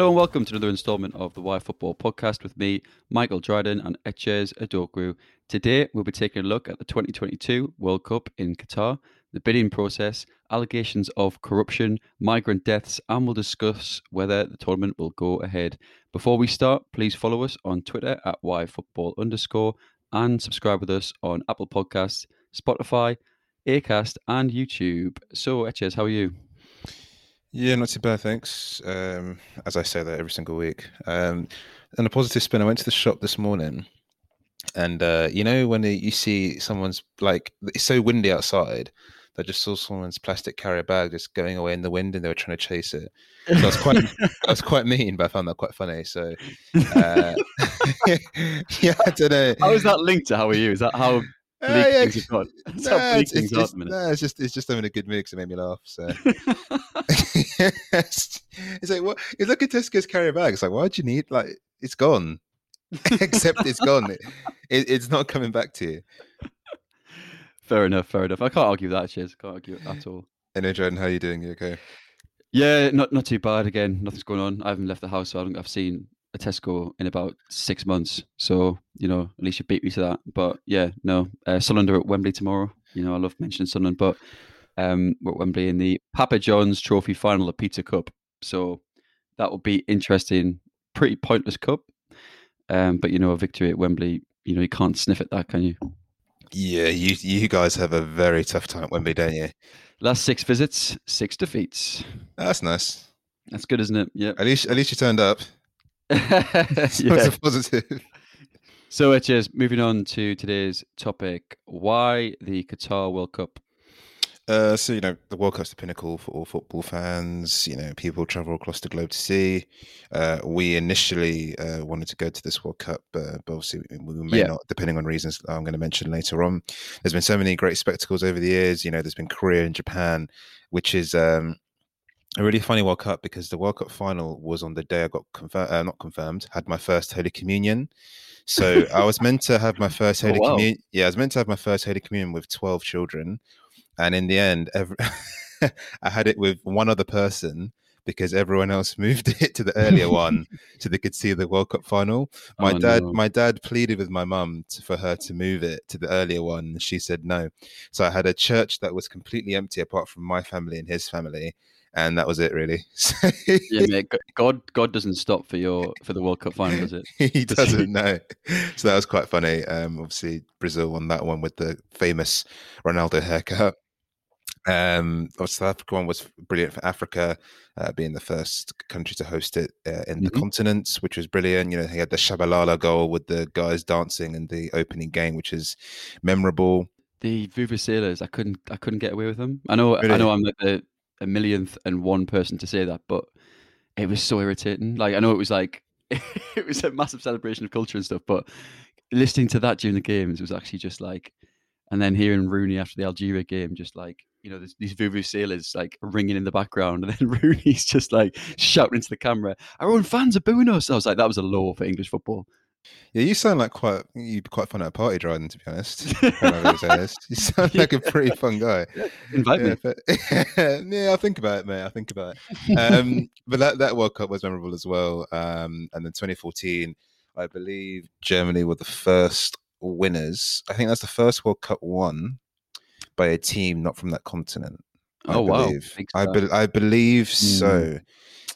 Hello and welcome to another installment of the Why Football podcast with me, Michael Dryden and Etches Adokru. Today we'll be taking a look at the 2022 World Cup in Qatar, the bidding process, allegations of corruption, migrant deaths, and we'll discuss whether the tournament will go ahead. Before we start, please follow us on Twitter at YFootball underscore and subscribe with us on Apple Podcasts, Spotify, Acast, and YouTube. So, Etches, how are you? Yeah, not too bad, thanks. Um, as I say that every single week. Um, and a positive spin, I went to the shop this morning, and uh, you know when you see someone's like it's so windy outside, I just saw someone's plastic carrier bag just going away in the wind, and they were trying to chase it. So was quite, was quite mean, but I found that quite funny. So, uh, yeah, I don't know. How is that linked to how are you? Is that how yeah. things have got. That's nah, it's, it's just, nah, it's just it's just having a good mood because it made me laugh. So it's, it's like what you look at Tesco's carrier bag. It's like why do you need like it's gone, except it's gone. It, it, it's not coming back to you. Fair enough. Fair enough. I can't argue that. Cheers. Can't argue at all. Hey, Jordan, how are you doing? You okay? Yeah, not not too bad. Again, nothing's going on. I haven't left the house, so I don't, I've seen a Tesco in about six months. So, you know, at least you beat me to that. But yeah, no, uh, Sunderland are at Wembley tomorrow. You know, I love mentioning Sunderland, but um, we're at Wembley in the Papa John's Trophy final, the Pizza Cup. So that will be interesting. Pretty pointless cup. Um, but, you know, a victory at Wembley, you know, you can't sniff at that, can you? Yeah, you you guys have a very tough time at Wembley, don't you? Last six visits, six defeats. That's nice. That's good, isn't it? Yeah. At least at least you turned up. So yeah. a positive. So, it is moving on to today's topic why the Qatar World Cup? Uh, so, you know, the World Cup's the pinnacle for all football fans. You know, people travel across the globe to see. Uh, we initially uh, wanted to go to this World Cup, uh, but obviously we may yeah. not, depending on reasons I'm going to mention later on. There's been so many great spectacles over the years. You know, there's been Korea and Japan, which is um, a really funny World Cup because the World Cup final was on the day I got confirmed, uh, not confirmed, had my first Holy Communion. So I was meant to have my first oh, Holy oh, wow. Communion. Yeah, I was meant to have my first Holy Communion with 12 children. And in the end, every, I had it with one other person because everyone else moved it to the earlier one so they could see the World Cup final. My oh, dad, no. my dad pleaded with my mum for her to move it to the earlier one. She said no. So I had a church that was completely empty apart from my family and his family and that was it really. yeah, mate. God, God doesn't stop for your for the World Cup final, does it? he doesn't. know. So that was quite funny. Um, obviously, Brazil won that one with the famous Ronaldo haircut. Um, South Africa one was brilliant for Africa, uh, being the first country to host it uh, in mm-hmm. the continent, which was brilliant. You know, he had the Tshabalala goal with the guys dancing in the opening game, which is memorable. The Vuvuzelas, I couldn't, I couldn't get away with them. I know, really? I know, I'm the a millionth and one person to say that, but it was so irritating. Like I know it was like it was a massive celebration of culture and stuff, but listening to that during the games was actually just like, and then hearing Rooney after the Algeria game, just like you know, these vuvuzelas like ringing in the background, and then Rooney's just like shouting into the camera, "Our own fans are booing us." I was like, that was a law for English football. Yeah, you sound like quite you'd be quite fun at a party, Dryden. To be honest, you sound like a pretty fun guy. Invite yeah, me. But, yeah, I'll think about it, mate. I'll think about it. Um, but that that World Cup was memorable as well. Um, and then 2014, I believe Germany were the first winners. I think that's the first World Cup won by a team not from that continent. I oh believe. wow! I, be- I believe mm. so.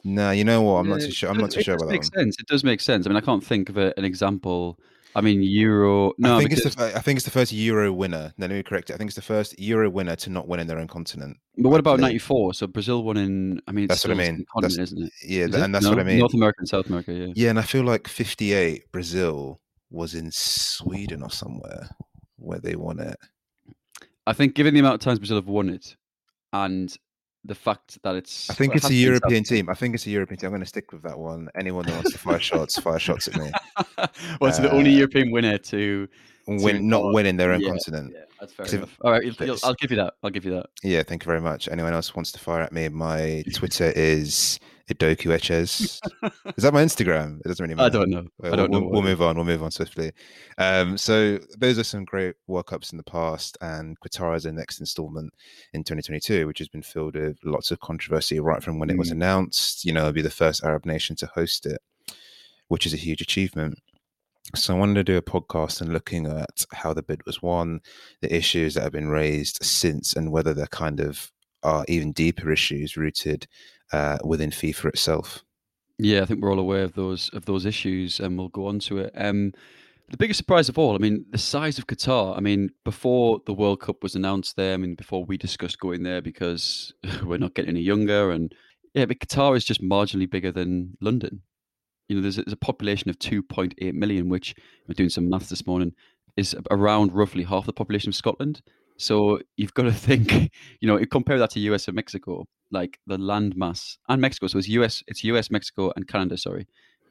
No, you know what? I'm not too sure. I'm not too sure about that. Makes sense. It does make sense. I mean, I can't think of a, an example. I mean, Euro. No, I think because... it's the. I think it's the first Euro winner. No, let me correct it. I think it's the first Euro winner to not win in their own continent. But what about '94? So Brazil won in. I mean, that's what I mean. Continent, isn't it? Yeah, Is and that's no? what I mean. North America and South America. Yeah. Yeah, and I feel like '58 Brazil was in Sweden or somewhere where they won it. I think, given the amount of times Brazil have won it, and the fact that it's. I think well, it's a European team. I think it's a European team. I'm going to stick with that one. Anyone that wants to fire shots, fire shots at me. well, uh, the only European winner to win, to not win in their own yeah, continent. Yeah, that's fair enough. All right, you'll, I'll give you that. I'll give you that. Yeah, thank you very much. Anyone else wants to fire at me? My Twitter is Idoku Etches. Is that my Instagram? It doesn't really matter. I don't know. I don't we'll, know. We'll move on. We'll move on swiftly. Um, so those are some great World Cups in the past, and Qatar is the next installment in 2022, which has been filled with lots of controversy right from when it was Mm. announced. You know, it'll be the first Arab nation to host it, which is a huge achievement. So I wanted to do a podcast and looking at how the bid was won, the issues that have been raised since, and whether they're kind of are even deeper issues rooted uh, within FIFA itself. Yeah, I think we're all aware of those of those issues, and we'll go on to it. Um, the biggest surprise of all, I mean, the size of Qatar. I mean, before the World Cup was announced there, I mean, before we discussed going there because we're not getting any younger, and yeah, but Qatar is just marginally bigger than London. You know, there's a, there's a population of 2.8 million, which we're doing some maths this morning, is around roughly half the population of Scotland. So you've got to think, you know, compare that to US and Mexico, like the land mass and Mexico. So it's US, it's US, Mexico, and Canada. Sorry,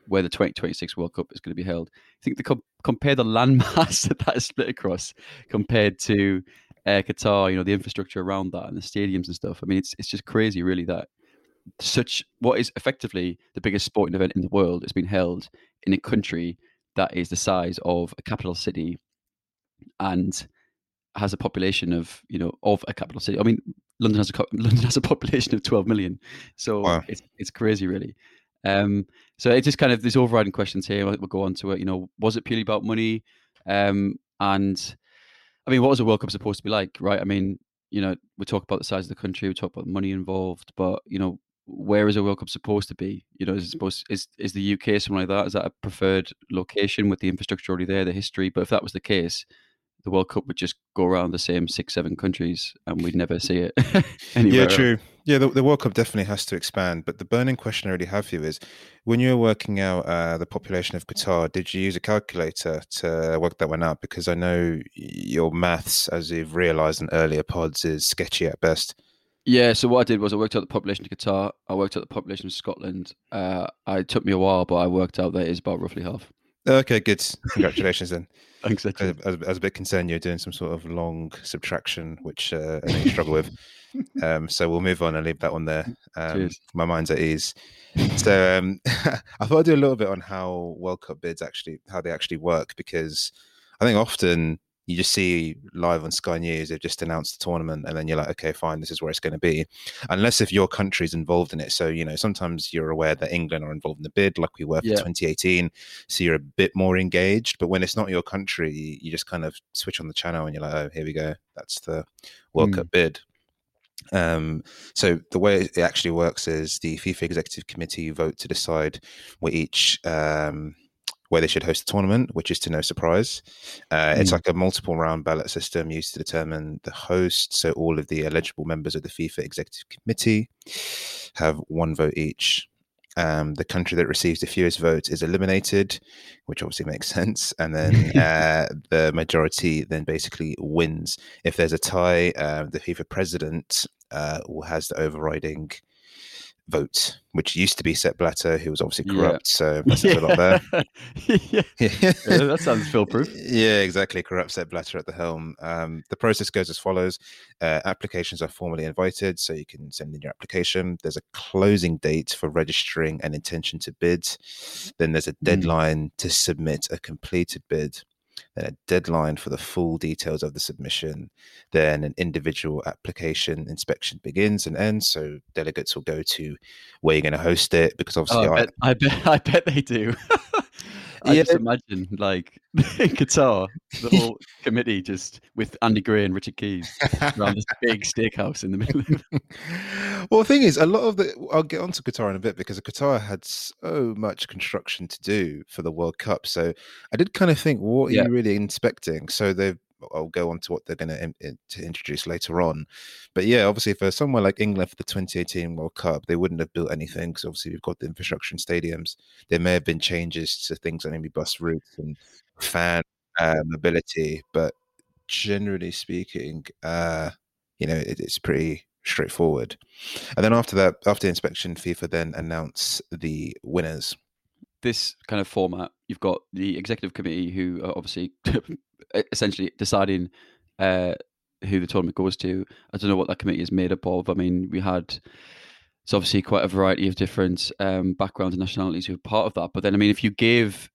where the 2026 World Cup is going to be held. I think the com- compare the land mass that that is split across compared to uh, Qatar. You know, the infrastructure around that and the stadiums and stuff. I mean, it's it's just crazy, really, that such what is effectively the biggest sporting event in the world is being held in a country that is the size of a capital city and has a population of you know of a capital city. I mean, London has a London has a population of 12 million, so Wow. it's it's crazy, really. Um, so it's just kind of these overriding questions here. We'll we'll go on to it. You know, was it purely about money? Um, and I mean, what was a World Cup supposed to be like, right? I mean, you know, we talk about the size of the country, we talk about the money involved, but you know, where is a World Cup supposed to be? You know, is it supposed is is the UK something like that? Is that a preferred location with the infrastructure already there, the history? But if that was the case, the World Cup would just go around the same six, seven countries, and we'd never see it anywhere. Yeah, true. Yeah, the, the World Cup definitely has to expand. But the burning question I really have for you is when you were working out uh, the population of Qatar, did you use a calculator to work that one out? Because I know your maths, as you've realized in earlier pods, is sketchy at best. Yeah, so what I did was I worked out the population of Qatar. I worked out the population of Scotland. Uh, it took me a while, but I worked out that it's about roughly half. Okay, good. Congratulations then. Thanks, I, I, was, I was a bit concerned you're doing some sort of long subtraction, which uh, I you struggle with. Um, so we'll move on and leave that one there. Um, my mind's at ease. So um, I thought I'd do a little bit on how World Cup bids actually, how they actually work, because I think often you just see live on Sky News, they've just announced the tournament, and then you're like, okay, fine, this is where it's going to be. Unless if your country's involved in it. So, you know, sometimes you're aware that England are involved in the bid, like we were for Yeah. 2018. So you're a bit more engaged. But when it's not your country, you, just kind of switch on the channel and you're like, oh, here we go. That's the World Mm. Cup bid. Um, so the way it actually works is the FIFA Executive Committee vote to decide where each um, where they should host the tournament, which is to no surprise. Uh, It's Mm. like a multiple round ballot system used to determine the host. So all of the eligible members of the FIFA Executive Committee have one vote each. Um, the country that receives the fewest votes is eliminated, which obviously makes sense. And then uh, the majority then basically wins. If there's a tie, uh, the FIFA president uh, has the overriding vote, which used to be Sepp Blatter, who was obviously Yeah. corrupt. So that says a lot there. yeah. Yeah, that sounds foolproof. Yeah, exactly. Corrupt Sepp Blatter at the helm. Um, the process goes as follows: uh, applications are formally invited, so you can send in your application. There's a closing date for registering an intention to bid. Then there's a deadline to submit a completed bid. Then a deadline for the full details of the submission. Then an individual application inspection begins and ends. So delegates will go to where you're going to host it because obviously Oh, I, I, I bet I bet they do. I just imagine like Qatar, the whole committee just with Andy Gray and Richard Keys around this big steakhouse in the middle. Of, well, the thing is, a lot of the I'll get onto Qatar in a bit because Qatar had so much construction to do for the World Cup. So I did kind of think, what are Yeah. you really inspecting? So they've I'll go on to what they're going to, in, to introduce later on. But yeah, obviously for somewhere like England for the 2018 World Cup, they wouldn't have built anything because obviously we've got the infrastructure and stadiums. There may have been changes to things like maybe bus routes and fan uh, mobility, but generally speaking, uh, you know, it, it's pretty straightforward. And then after that, after inspection, FIFA then announce the winners. this kind of format, you've got the executive committee who are obviously essentially deciding uh, who the tournament goes to. I don't know what that committee is made up of. I mean, we had it's obviously quite a variety of different um, backgrounds and nationalities who are part of that. But then, I mean, if you give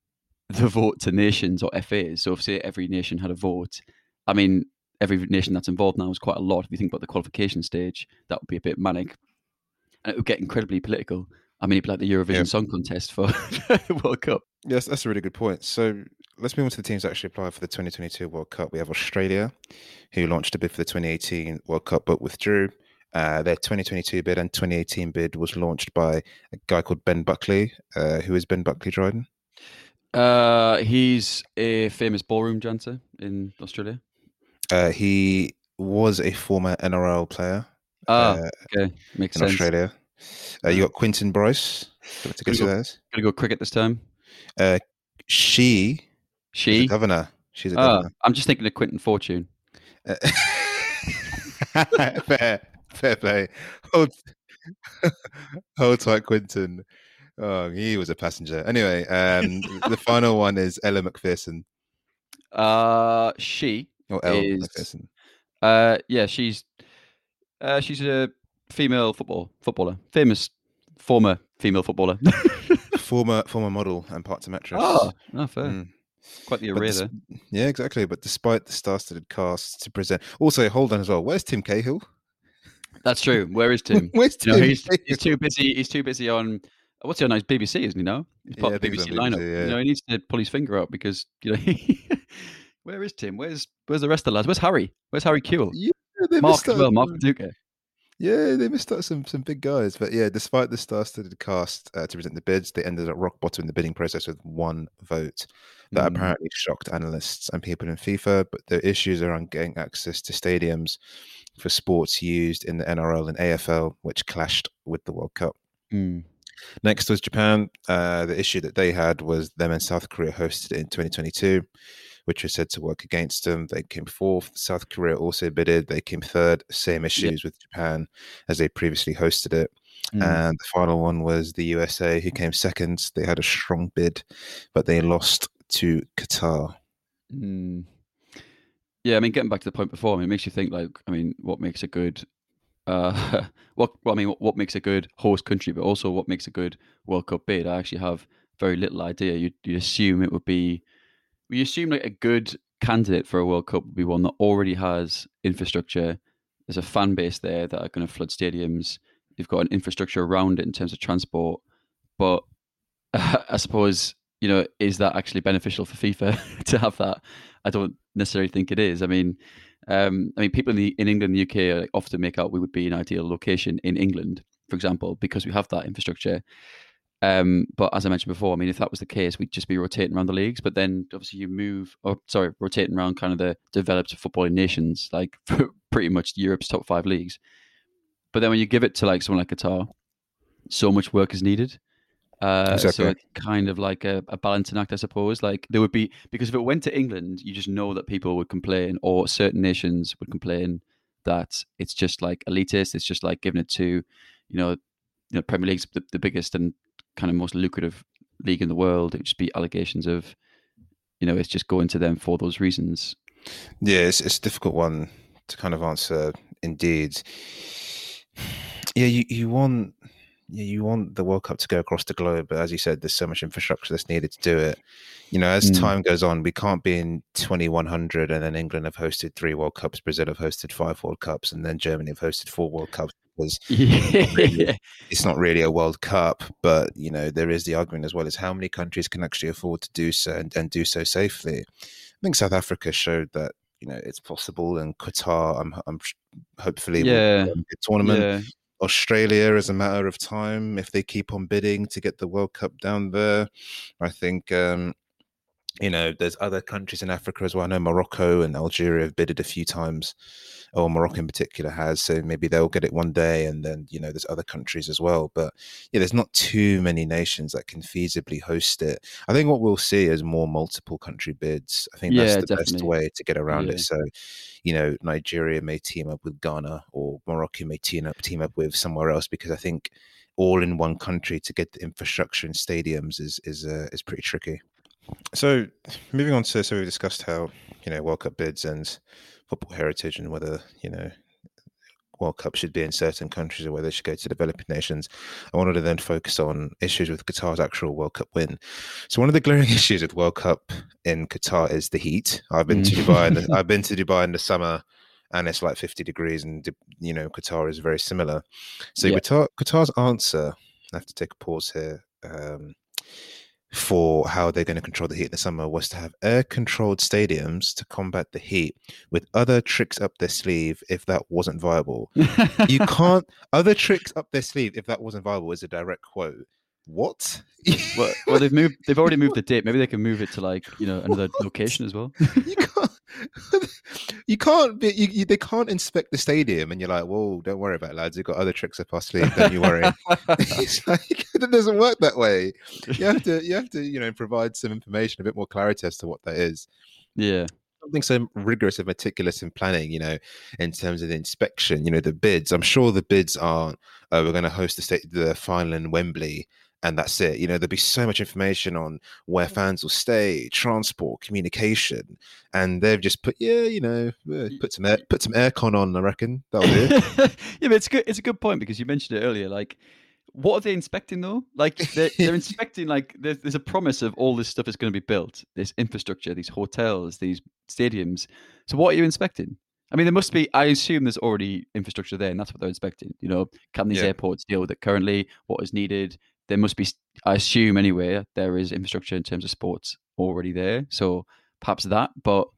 the vote to nations or FAs, so if say every nation had a vote, I mean, every nation that's involved now is quite a lot. If you think about the qualification stage, that would be a bit manic, and it would get incredibly political. I mean, it'd be like the Eurovision yeah. Song Contest for World Cup. Yes, that's a really good point. So let's move on to the teams that actually applied for the 2022 World Cup. We have Australia, who launched a bid for the 2018 World Cup but withdrew. Uh, their 2022 bid and 2018 bid was launched by a guy called Ben Buckley. Uh, who is Ben Buckley, Dryden? Uh, he's a famous ballroom dancer in Australia. Uh, he was a former NRL player. Ah, uh, okay, makes in sense. Australia. Uh, you got Quentin Bryce. To go, Gonna go cricket this time. Uh, she, she, governor. She's a oh, governor. I'm just thinking of Quinton Fortune. Uh, fair, fair play. Hold, hold tight, Quinton. Oh, he was a passenger. Anyway, um, the final one is Ella Macpherson. Uh, she or Elle is, Macpherson. Uh, yeah, she's uh, she's a female football footballer, famous former female footballer, former former model and parts of mattress. Oh, oh fair. Mm. Quite the array there. Yeah, exactly. But despite the star-studded cast to present, also hold on as well. Where's Tim Cahill? That's true. Where is Tim? Where's Tim? You know, he's, he's, too busy. He's too busy on what's he on? He's BBC, isn't he? Now he's part yeah, of the BBC, BBC lineup. Yeah. You know, he needs to pull his finger out because you know. where is Tim? Where's where's the rest of the lads? Where's Harry? Where's Harry Kewell? Yeah, Mark as well. Mark Viduka. Yeah, they missed out some some big guys, but yeah, despite the star-studded cast uh, to present the bids, they ended up rock bottom in the bidding process with one vote. That mm. apparently shocked analysts and people in FIFA. But the issues around getting access to stadiums for sports used in the NRL and AFL, which clashed with the World Cup. Mm. Next was Japan. Uh, the issue that they had was them and South Korea hosted it in 2022 which was said to work against them. They came fourth. South Korea also bidded. They came third. Same issues with Japan as they previously hosted it. Mm. And the final one was the USA, who came second. They had a strong bid, but they lost to Qatar. Mm. Yeah, I mean, getting back to the point before, I mean, it makes you think like, I mean, what makes a good, uh, what well, I mean, what, what makes a good host country, but also what makes a good World Cup bid. I actually have very little idea. You'd, you'd assume it would be we assume like a good candidate for a World Cup would be one that already has infrastructure. There's a fan base there that are going to flood stadiums. You've got an infrastructure around it in terms of transport. But uh, I suppose you know, is that actually beneficial for FIFA to have that? I don't necessarily think it is. I mean, um, I mean, people in, the, in England the UK often make out we would be an ideal location in England, for example, because we have that infrastructure. Um, but as I mentioned before, I mean, if that was the case, we'd just be rotating around the leagues. But then obviously you move, or sorry, rotating around kind of the developed footballing nations, like pretty much Europe's top five leagues. But then when you give it to like someone like Qatar, so much work is needed. Uh, exactly. So it's kind of like a, a, balancing act, I suppose. Like there would be because if it went to England, you just know that people would complain, or certain nations would complain that it's just like elitist. It's just like giving it to, you know, you know Premier League's the, the biggest and kind of most lucrative league in the world. It would just be allegations of, you know, it's just going to them for those reasons. Yeah, it's, it's a difficult one to kind of answer. Indeed, yeah, you, you want yeah, you want the World Cup to go across the globe, but as you said, there's so much infrastructure that's needed to do it. You know, as mm. time goes on, we can't be in 2100 and then England have hosted three World Cups, Brazil have hosted five World Cups, and then Germany have hosted four World Cups because yeah. it's not really a World Cup. But you know, there is the argument as well as how many countries can actually afford to do so and, and do so safely. I think South Africa showed that you know it's possible, and Qatar, I'm, I'm hopefully yeah tournament. Yeah. Australia is a matter of time if they keep on bidding to get the World Cup down there. I think um, you know there's other countries in Africa as well. I know Morocco and Algeria have bidded a few times or Morocco in particular has. So maybe they'll get it one day, and then you know there's other countries as well. But yeah, there's not too many nations that can feasibly host it. I think what we'll see is more multiple country bids. I think yeah, that's the definitely. best way to get around yeah. it. So you know, Nigeria may team up with Ghana, or Morocco may team up team up with somewhere else because I think all in one country to get the infrastructure and stadiums is is uh, is pretty tricky. So moving on to so we discussed how you know World Cup bids and football heritage and whether you know World Cup should be in certain countries or whether they should go to developing nations. I wanted to then focus on issues with Qatar's actual World Cup win. So one of the glaring issues with World Cup in Qatar is the heat. I've been to Dubai. The, I've been to Dubai in the summer, and it's like 50 degrees, and you know Qatar is very similar. So yeah. Qatar, Qatar's answer. I have to take a pause here. Um, for how they're going to control the heat in the summer was to have air controlled stadiums to combat the heat with other tricks up their sleeve if that wasn't viable. you can't, other tricks up their sleeve if that wasn't viable is a direct quote. What? well, well, they've moved. They've already moved the date. Maybe they can move it to like you know another location as well. you can't. You can't. Be, you, you, they can't inspect the stadium, and you're like, "Whoa, don't worry about it, lads. You've got other tricks up our sleeve. Don't you worry." it's like it doesn't work that way. You have to. You have to. You know, provide some information, a bit more clarity as to what that is. Yeah something so rigorous and meticulous in planning, you know, in terms of the inspection, you know, the bids. I'm sure the bids aren't, uh, we're going to host the state, the final in Wembley and that's it. You know, there'll be so much information on where mm-hmm. fans will stay, transport, communication, and they've just put, yeah, you know, put some air, put some aircon on. I reckon that'll do. yeah, but it's good. It's a good point because you mentioned it earlier. Like, what are they inspecting though? Like, they're, they're inspecting like there's, there's a promise of all this stuff is going to be built, this infrastructure, these hotels, these stadiums. So, what are you inspecting? I mean, there must be. I assume there's already infrastructure there, and that's what they're inspecting. You know, can these yeah. airports deal with it currently? What is needed? There must be, I assume anyway, there is infrastructure in terms of sports already there. So perhaps that, but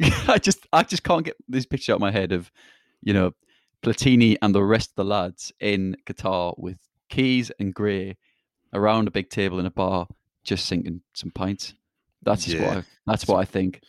I just, I just can't get this picture out of my head of, you know, Platini and the rest of the lads in Qatar with Keys and Gray around a big table in a bar, just sinking some pints. That's yeah. what I, that's what I think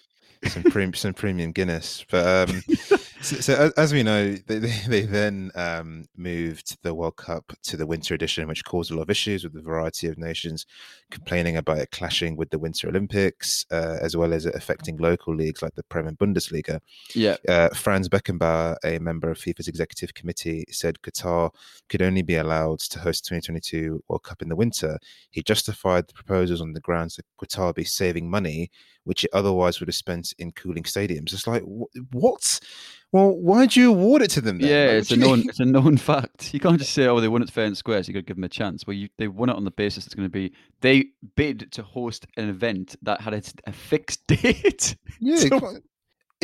some, premium, some premium Guinness. But um, so, so, as we know, they, they then um, moved the World Cup to the Winter Edition, which caused a lot of issues with a variety of nations complaining about it clashing with the Winter Olympics, uh, as well as it affecting local leagues like the Premier Bundesliga. Yeah. Uh, Franz Beckenbauer, a member of FIFA's executive committee, said Qatar could only be allowed to host 2022 World Cup in the winter. He justified the proposals on the grounds that Qatar be saving money which it otherwise would have spent in cooling stadiums. It's like, what? Well, why do you award it to them? Then? Yeah, like, it's a known it's a known fact. You can't just say, "Oh, they won it fair and square," so you got to give them a chance. Well, you, they won it on the basis it's going to be they bid to host an event that had a, a fixed date. Yeah, so,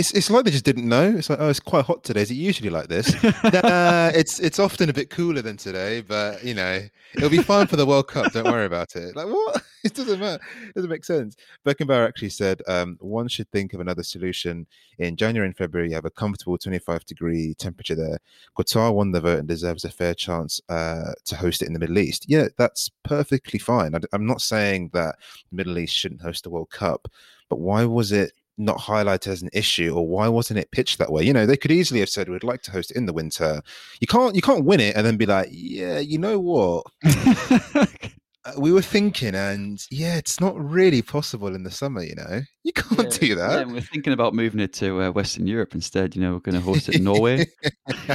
it's it's like they just didn't know. It's like, oh, it's quite hot today. Is it usually like this? nah, it's it's often a bit cooler than today, but you know, it'll be fine for the World Cup. Don't worry about it. Like what? It doesn't matter. It doesn't make sense. Beckenbauer actually said um, one should think of another solution. In January and February, you have a comfortable 25 degree temperature there. Qatar won the vote and deserves a fair chance uh, to host it in the Middle East. Yeah, that's perfectly fine. I, I'm not saying that the Middle East shouldn't host the World Cup, but why was it not highlighted as an issue or why wasn't it pitched that way? You know they could easily have said we'd like to host it in the winter. You can't you can't win it and then be like yeah you know what? Uh, we were thinking and yeah it's not really possible in the summer you know? You can't yeah, do that. yeah, we're thinking about moving it to uh, western europe instead you know we're going to host it in norway.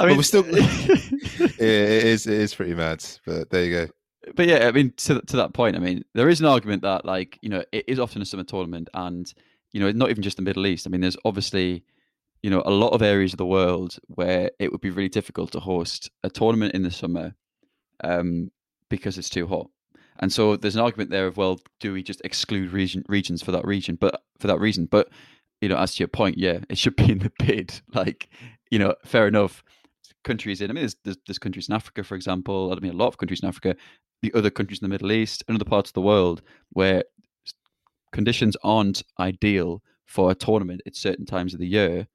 I mean, we're still. it is. It is pretty mad, but there you go but yeah, I mean, to to that point, I mean, there is an argument that like you know it is often a summer tournament, and you know not even just the Middle East. I mean, there's obviously you know a lot of areas of the world where it would be really difficult to host a tournament in the summer um, because it's too hot. And so there's an argument there of well, do we just exclude region regions for that region? But for that reason, but you know, as to your point, yeah, it should be in the bid. Like, you know, fair enough. Countries in, I mean, there's, there's, there's countries in Africa, for example. I mean, a lot of countries in Africa the other countries in the Middle East and other parts of the world where conditions aren't ideal for a tournament at certain times of the year,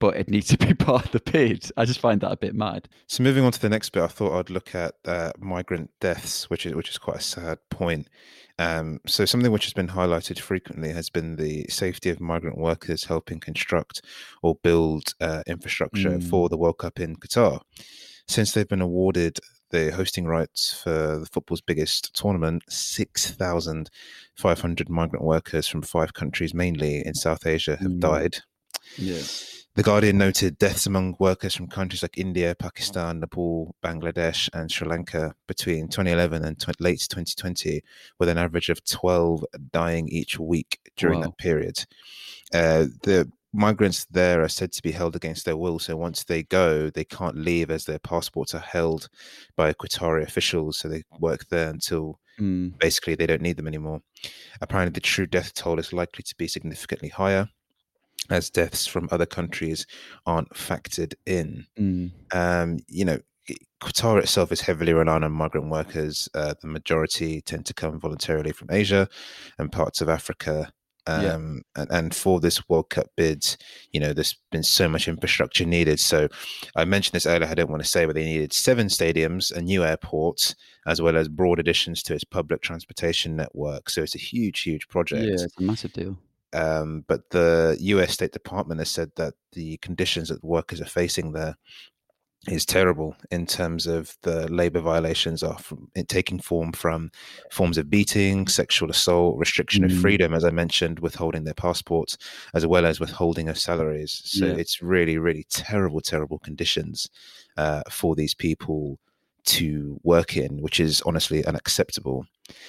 but it needs to be part of the bid. I just find that a bit mad. So moving on to the next bit, I thought I'd look at uh, migrant deaths, which is which is quite a sad point. Um, so something which has been highlighted frequently has been the safety of migrant workers helping construct or build uh, infrastructure mm. for the World Cup in Qatar. Since they've been awarded the hosting rights for the football's biggest tournament, 6,500 migrant workers from five countries, mainly in South Asia, have mm. died. Yeah. The Guardian noted deaths among workers from countries like India, Pakistan, Nepal, Bangladesh, and Sri Lanka between 2011 and t- late 2020, with an average of 12 dying each week during wow. that period. Uh, the migrants there are said to be held against their will. So once they go, they can't leave as their passports are held by Qatari officials. So they work there until mm. basically they don't need them anymore. Apparently, the true death toll is likely to be significantly higher as deaths from other countries aren't factored in. Mm. Um, you know, Qatar itself is heavily reliant on migrant workers. Uh, the majority tend to come voluntarily from Asia and parts of Africa. Um, yeah. and, and, for this World Cup bids, you know, there's been so much infrastructure needed. So I mentioned this earlier, I don't want to say, but they needed seven stadiums, a new airport, as well as broad additions to its public transportation network. So it's a huge, huge project. Yeah, it's a massive deal. Um, but the US State Department has said that the conditions that workers are facing there is terrible in terms of the labor violations are from, taking form from forms of beating, sexual assault, restriction mm. of freedom, as I mentioned, withholding their passports, as well as withholding of salaries. So yeah. it's really, really terrible, terrible conditions uh, for these people to work in, which is honestly unacceptable.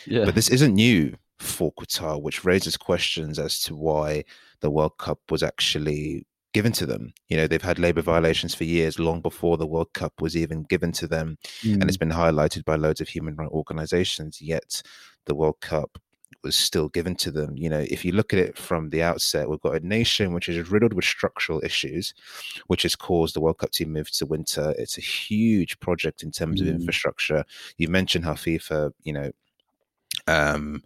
Yeah. But this isn't new for Qatar, which raises questions as to why the World Cup was actually given to them. You know, they've had labor violations for years, long before the World Cup was even given to them. Mm. And it's been highlighted by loads of human rights organizations, yet the World Cup was still given to them. You know, if you look at it from the outset, we've got a nation which is riddled with structural issues, which has caused the World Cup to move to winter. It's a huge project in terms mm. of infrastructure. You mentioned how FIFA, you know, um,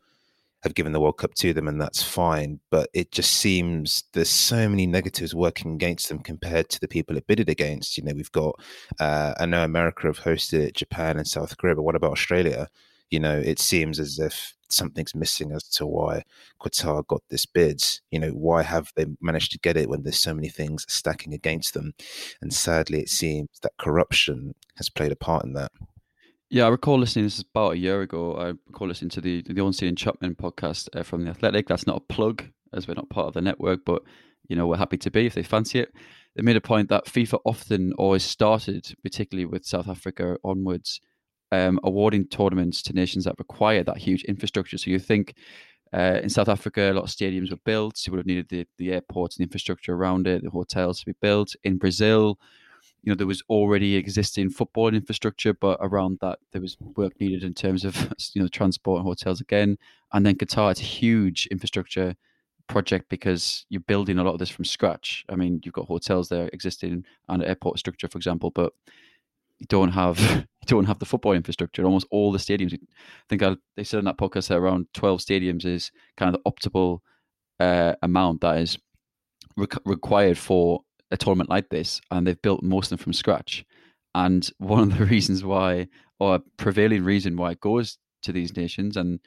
have given the World Cup to them, and that's fine. But it just seems there's so many negatives working against them compared to the people it bidded against. You know, we've got, uh, I know America have hosted it, Japan and South Korea, but what about Australia? You know, it seems as if something's missing as to why Qatar got this bid. You know, why have they managed to get it when there's so many things stacking against them? And sadly, it seems that corruption has played a part in that. Yeah, I recall listening. This is about a year ago. I recall listening to the the and Chapman podcast uh, from the Athletic. That's not a plug, as we're not part of the network, but you know we're happy to be if they fancy it. They made a point that FIFA often always started, particularly with South Africa onwards, um, awarding tournaments to nations that require that huge infrastructure. So you think uh, in South Africa, a lot of stadiums were built. You would have needed the, the airports and the infrastructure around it, the hotels to be built. In Brazil, you know there was already existing football infrastructure, but around that there was work needed in terms of you know transport and hotels again. And then Qatar, it's a huge infrastructure project because you're building a lot of this from scratch. I mean, you've got hotels there existing and airport structure, for example, but you don't have you don't have the football infrastructure. Almost all the stadiums. I think I, they said in that podcast that around twelve stadiums is kind of the optimal uh, amount that is re- required for a tournament like this, and they've built most of them from scratch. And one of the reasons why, or a prevailing reason why it goes to these nations and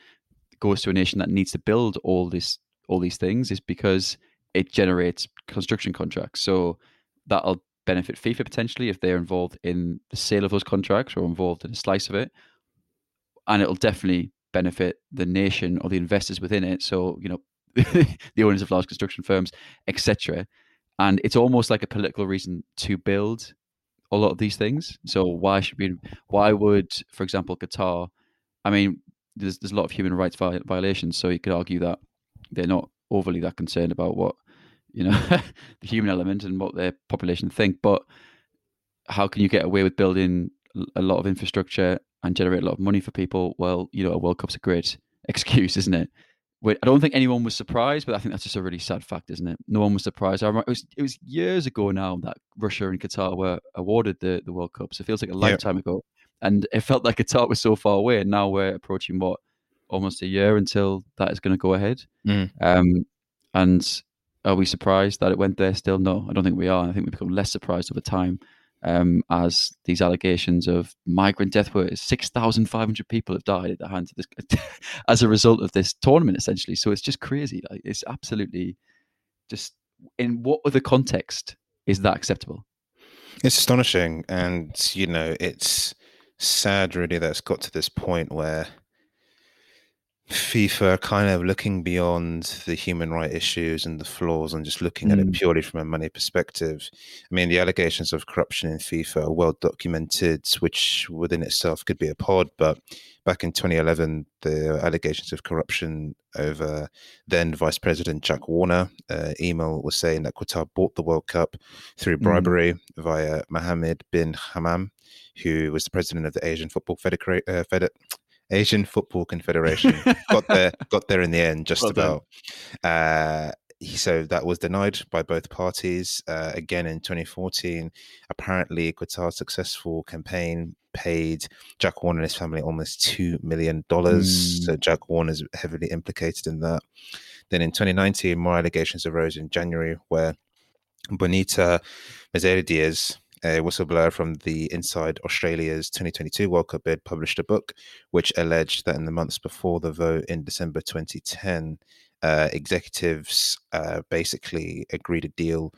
goes to a nation that needs to build all this all these things is because it generates construction contracts. So that'll benefit FIFA potentially if they're involved in the sale of those contracts or involved in a slice of it. And it'll definitely benefit the nation or the investors within it. So, you know, the owners of large construction firms, etc and it's almost like a political reason to build a lot of these things. So why should we? Why would, for example, Qatar? I mean, there's there's a lot of human rights violations, so you could argue that they're not overly that concerned about what you know the human element and what their population think. But how can you get away with building a lot of infrastructure and generate a lot of money for people? Well, you know, a World Cup's a great excuse, isn't it? I don't think anyone was surprised, but I think that's just a really sad fact, isn't it? No one was surprised. I remember it was it was years ago now that Russia and Qatar were awarded the, the World Cup. So it feels like a lifetime ago, and it felt like Qatar was so far away, and now we're approaching what almost a year until that is going to go ahead. Mm. Um, and are we surprised that it went there? Still, no, I don't think we are. I think we become less surprised over time um, as these allegations of migrant death were 6,500 people have died at the hands of this as a result of this tournament, essentially. So it's just crazy. Like, it's absolutely just in what other context is that acceptable? It's astonishing. And, you know, it's sad, really, that it's got to this point where FIFA kind of looking beyond the human right issues and the flaws and just looking mm. at it mm. purely from a money perspective. I mean, the allegations of corruption in FIFA are well documented, which within itself could be a pod. But back in 2011, the allegations of corruption over then Vice President Jack Warner. Uh, email was saying that Qatar bought the World Cup through mm. bribery mm. via Mohammed bin Hammam, who was the president of the Asian Football Federa- uh, Fed- Asian Football Confederation. got there, got there in the end, just well about. Uh, so that was denied by both parties. Uh, again in 2014, apparently Qatar's successful campaign paid Jack Warner and his family almost two million dollars. Mm. So Jack Warner is heavily implicated in that. Then in 2019, more allegations arose in January where Bonita Diaz a whistleblower from the Inside Australia's 2022 World Cup bid published a book which alleged that in the months before the vote in December 2010, uh, executives uh, basically agreed a deal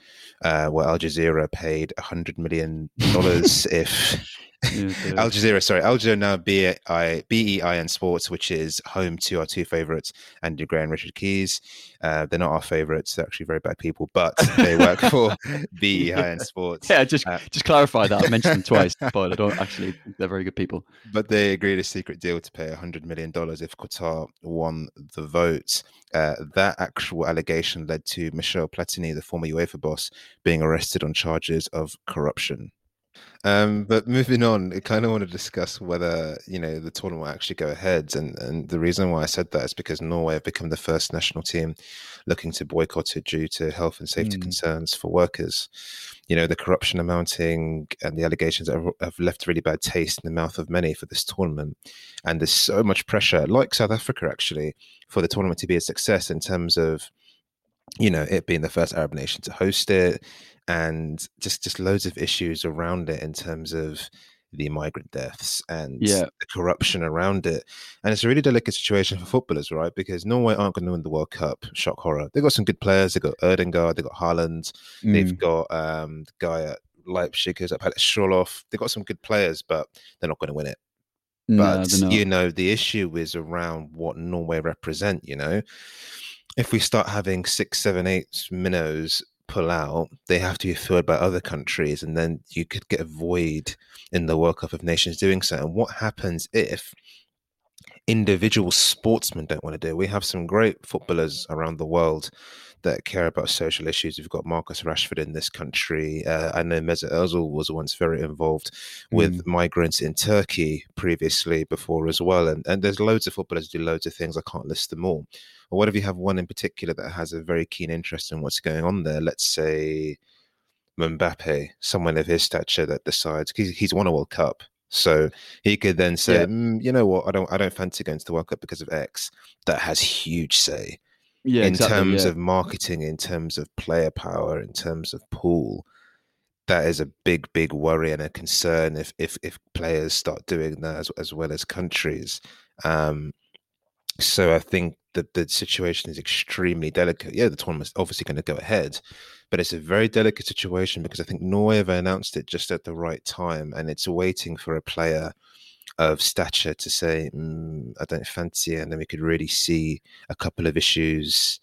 uh, where Al Jazeera paid $100 million if Al Jazeera, sorry, Al Jazeera now BEI, beIN Sports, which is home to our two favorites, Andy Gray and Richard Keys. Uh, they're not our favorites; they're actually very bad people, but they work for beIN Sports. Yeah, just uh, just clarify that. I mentioned them twice, but I don't actually. They're very good people. But they agreed a secret deal to pay hundred million dollars if Qatar won the vote. Uh, that actual allegation led to Michel Platini, the former UEFA boss, being arrested on charges of corruption. Um, but moving on, I kind of want to discuss whether you know the tournament will actually go ahead, and and the reason why I said that is because Norway have become the first national team looking to boycott it due to health and safety mm. concerns for workers. You know the corruption amounting and the allegations have, have left really bad taste in the mouth of many for this tournament, and there's so much pressure, like South Africa actually, for the tournament to be a success in terms of you know it being the first arab nation to host it and just just loads of issues around it in terms of the migrant deaths and yeah. the corruption around it. And it's a really delicate situation for footballers, right? Because Norway aren't going to win the World Cup. Shock horror. They've got some good players. They've got Ødegaard. They've got Haaland. Mm. They've got um, the guy at Leipzig who's at Palace They've got some good players, but they're not going to win it. But, no, you know, the issue is around what Norway represent, you know? If we start having six, seven, eight minnows pull out, they have to be filled by other countries, and then you could get a void in the World Cup of Nations doing so. And what happens if individual sportsmen don't want to do it? We have some great footballers around the world that care about social issues. We've got Marcus Rashford in this country. Uh, I know Mesut Ozil was once very involved with mm. migrants in Turkey previously before as well. And, and there's loads of footballers do loads of things. I can't list them all. Or what if you have one in particular that has a very keen interest in what's going on there? Let's say Mbappe, someone of his stature that decides he's, he's won a World Cup. So he could then say, yeah. mm, you know what, I don't, I don't fancy going to the World Cup because of X. That has huge say yeah, in exactly, terms yeah. of marketing, in terms of player power, in terms of pool. That is a big, big worry and a concern if if if players start doing that as, as well as countries. Um, so I think that the situation is extremely delicate. Yeah, the tournament's obviously going to go ahead, but it's a very delicate situation because I think Norway have announced it just at the right time, and it's waiting for a player of stature to say, mm, "I don't fancy," it. and then we could really see a couple of issues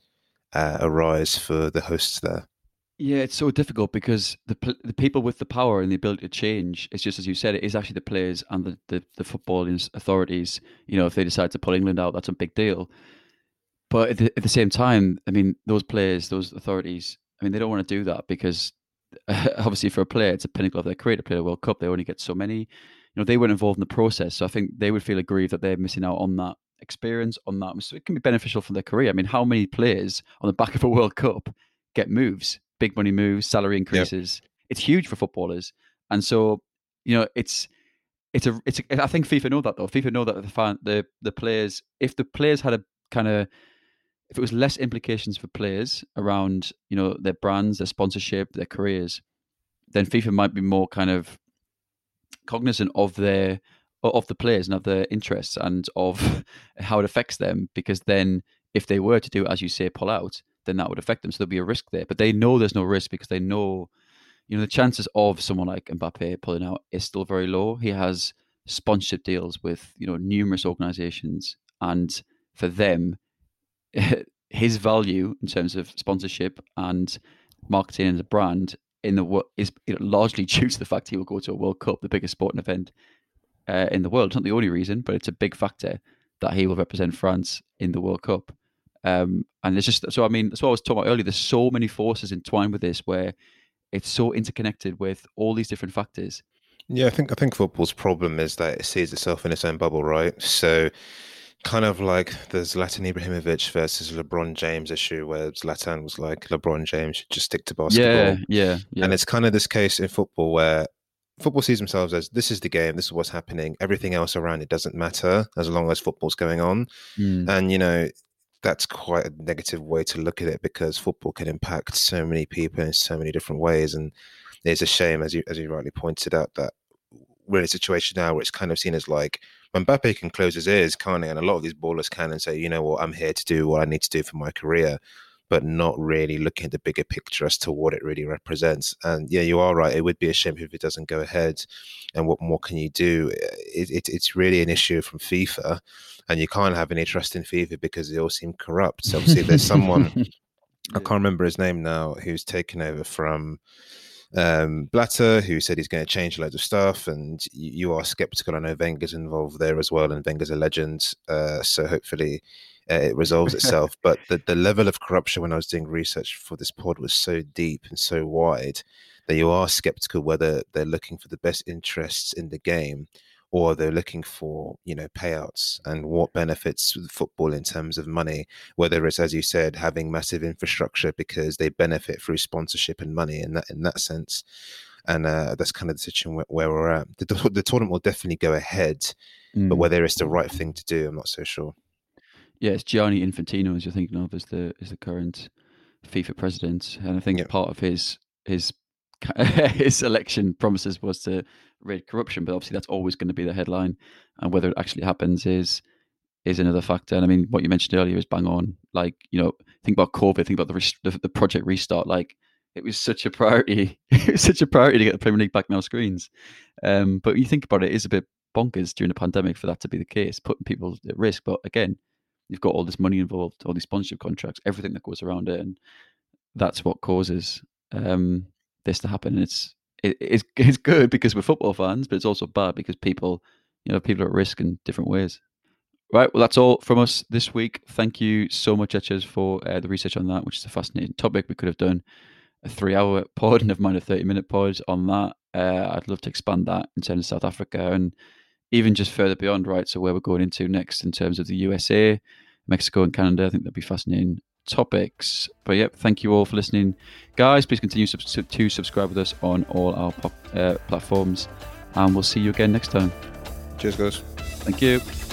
uh, arise for the hosts there. Yeah, it's so difficult because the the people with the power and the ability to change, it's just as you said, it is actually the players and the, the, the footballing authorities. You know, if they decide to pull England out, that's a big deal. But at the, at the same time, I mean, those players, those authorities, I mean, they don't want to do that because obviously for a player, it's a pinnacle of their career to play the World Cup. They only get so many. You know, they weren't involved in the process, so I think they would feel aggrieved that they're missing out on that experience, on that. So it can be beneficial for their career. I mean, how many players on the back of a World Cup get moves? Big money moves, salary increases. Yep. It's huge for footballers, and so you know it's it's a it's. A, I think FIFA know that though. FIFA know that the fan, the the players, if the players had a kind of if it was less implications for players around you know their brands, their sponsorship, their careers, then FIFA might be more kind of cognizant of their of the players and of their interests and of how it affects them because then if they were to do as you say pull out then that would affect them. So there'll be a risk there. But they know there's no risk because they know, you know, the chances of someone like Mbappe pulling out is still very low. He has sponsorship deals with, you know, numerous organizations. And for them, his value in terms of sponsorship and marketing as a brand in the is largely due to the fact he will go to a World Cup, the biggest sporting event uh, in the world. It's not the only reason, but it's a big factor that he will represent France in the World Cup. Um, and it's just so I mean, that's what I was talking about earlier. There's so many forces entwined with this where it's so interconnected with all these different factors. Yeah, I think I think football's problem is that it sees itself in its own bubble, right? So kind of like the Zlatan Ibrahimovic versus LeBron James issue, where Zlatan was like, LeBron James should just stick to basketball. Yeah, yeah, yeah. And it's kind of this case in football where football sees themselves as this is the game, this is what's happening. Everything else around it doesn't matter as long as football's going on. Mm. And you know, that's quite a negative way to look at it because football can impact so many people in so many different ways. And it's a shame, as you as you rightly pointed out, that we're in a situation now where it's kind of seen as like Mbappe can close his ears, can't he? And a lot of these ballers can and say, you know what, I'm here to do what I need to do for my career, but not really looking at the bigger picture as to what it really represents. And yeah, you are right. It would be a shame if it doesn't go ahead. And what more can you do? Eh, it, it, it's really an issue from FIFA, and you can't have any trust in FIFA because they all seem corrupt. So obviously, there's someone I can't remember his name now who's taken over from um, Blatter, who said he's going to change loads of stuff, and you, you, are skeptical. I know Wenger's involved there as well, and Wenger's a legend. Uh, so hopefully uh, it resolves itself. but the, the level of corruption when I was doing research for this pod was so deep and so wide that you are skeptical whether they're looking for the best interests in the game or they're looking for you know payouts and what benefits football in terms of money whether it's as you said having massive infrastructure because they benefit through sponsorship and money in that in that sense and uh, that's kind of the situation where, where we're at the, the, tournament will definitely go ahead mm. but whether it's the right thing to do i'm not so sure yeah it's gianni infantino as you're thinking of as the as the current fifa president and i think yeah. part of his his his election promises was to rid corruption, but obviously that's always going to be the headline, and whether it actually happens is is another factor. And I mean, what you mentioned earlier is bang on. Like you know, think about COVID, think about the the, the project restart. Like it was such a priority. it was such a priority to get the Premier League back on screens. Um, but you think about it, it is a bit bonkers during the pandemic for that to be the case, putting people at risk. But again, you've got all this money involved, all these sponsorship contracts, everything that goes around it, and that's what causes um, this to happen. And it's it, it's it's good because we're football fans, but it's also bad because people, you know, people are at risk in different ways. Right. Well, that's all from us this week. Thank you so much, Etches, for uh, the research on that, which is a fascinating topic. We could have done a three-hour pod, never mind a thirty-minute pod on that. Uh, I'd love to expand that in terms of South Africa and even just further beyond. Right. So where we're going into next in terms of the USA, Mexico, and Canada, I think that'd be fascinating topics. But yep, thank you all for listening, guys. Please continue sub- to subscribe with us on all our pop, uh, platforms, and we'll see you again next time. Cheers, guys. Thank you.